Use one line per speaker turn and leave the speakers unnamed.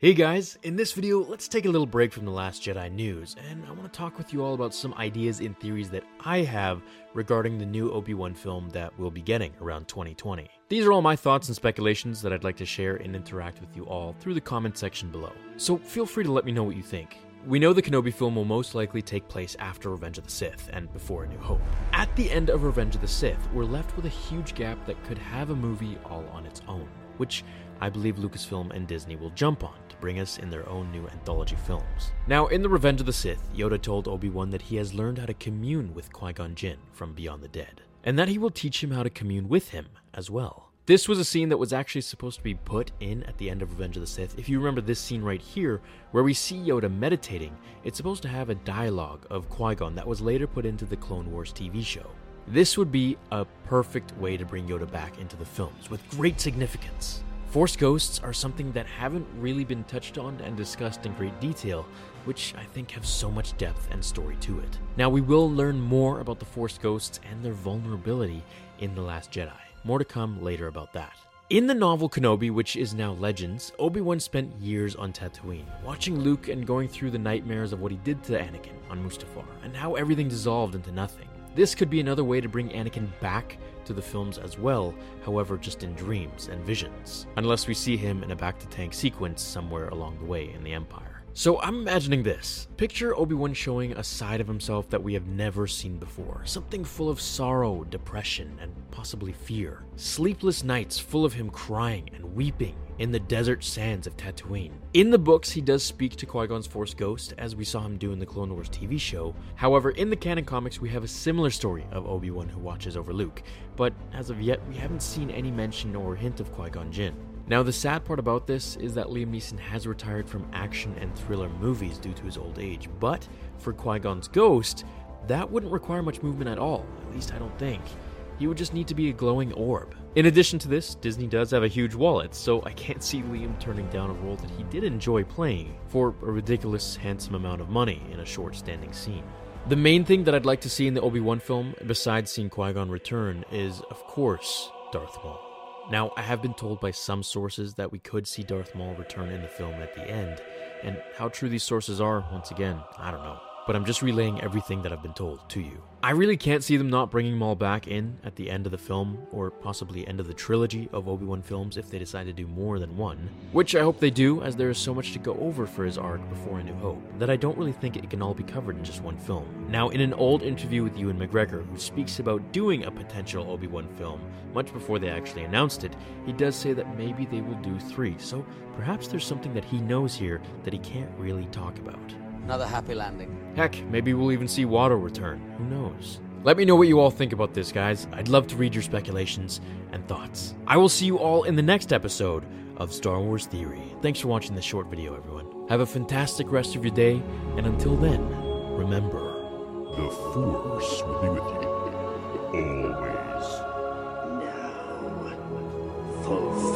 Hey guys, in this video, let's take a little break from the Last Jedi news, and I want to talk with you all about some ideas and theories that I have regarding the new Obi Wan film that we'll be getting around 2020. These are all my thoughts and speculations that I'd like to share and interact with you all through the comment section below. So feel free to let me know what you think. We know the Kenobi film will most likely take place after Revenge of the Sith and before A New Hope. At the end of Revenge of the Sith, we're left with a huge gap that could have a movie all on its own, which I believe Lucasfilm and Disney will jump on to bring us in their own new anthology films. Now, in The Revenge of the Sith, Yoda told Obi Wan that he has learned how to commune with Qui Gon Jinn from beyond the dead, and that he will teach him how to commune with him as well. This was a scene that was actually supposed to be put in at the end of Revenge of the Sith. If you remember this scene right here, where we see Yoda meditating, it's supposed to have a dialogue of Qui Gon that was later put into the Clone Wars TV show. This would be a perfect way to bring Yoda back into the films with great significance. Force ghosts are something that haven't really been touched on and discussed in great detail, which I think have so much depth and story to it. Now, we will learn more about the Force ghosts and their vulnerability in The Last Jedi. More to come later about that. In the novel Kenobi, which is now Legends, Obi Wan spent years on Tatooine, watching Luke and going through the nightmares of what he did to Anakin on Mustafar, and how everything dissolved into nothing. This could be another way to bring Anakin back to the films as well, however, just in dreams and visions, unless we see him in a bacta tank sequence somewhere along the way in the Empire. So I'm imagining this. Picture Obi-Wan showing a side of himself that we have never seen before. Something full of sorrow, depression, and possibly fear. Sleepless nights full of him crying and weeping in the desert sands of Tatooine. In the books, he does speak to Qui-Gon's Force Ghost, as we saw him do in the Clone Wars TV show. However, in the canon comics, we have a similar story of Obi-Wan who watches over Luke. But as of yet, we haven't seen any mention or hint of Qui-Gon Jinn. Now, the sad part about this is that Liam Neeson has retired from action and thriller movies due to his old age, but for Qui Gon's ghost, that wouldn't require much movement at all, at least I don't think. He would just need to be a glowing orb. In addition to this, Disney does have a huge wallet, so I can't see Liam turning down a role that he did enjoy playing for a ridiculous, handsome amount of money in a short standing scene. The main thing that I'd like to see in the Obi Wan film, besides seeing Qui Gon return, is, of course, Darth Maul. Now, I have been told by some sources that we could see Darth Maul return in the film at the end, and how true these sources are, once again, I don't know. But I'm just relaying everything that I've been told to you. I really can't see them not bringing Maul back in at the end of the film, or possibly end of the trilogy of Obi Wan films if they decide to do more than one. Which I hope they do, as there is so much to go over for his arc before A New Hope, that I don't really think it can all be covered in just one film. Now, in an old interview with Ewan McGregor, who speaks about doing a potential Obi Wan film, much before they actually announced it, he does say that maybe they will do three, so perhaps there's something that he knows here that he can't really talk about.
Another happy landing.
Heck, maybe we'll even see Watto return. Who knows? Let me know what you all think about this, guys. I'd love to read your speculations and thoughts. I will see you all in the next episode of Star Wars Theory. Thanks for watching this short video, everyone. Have a fantastic rest of your day, and until then, remember
The Force will be with you always.
Now, fulfill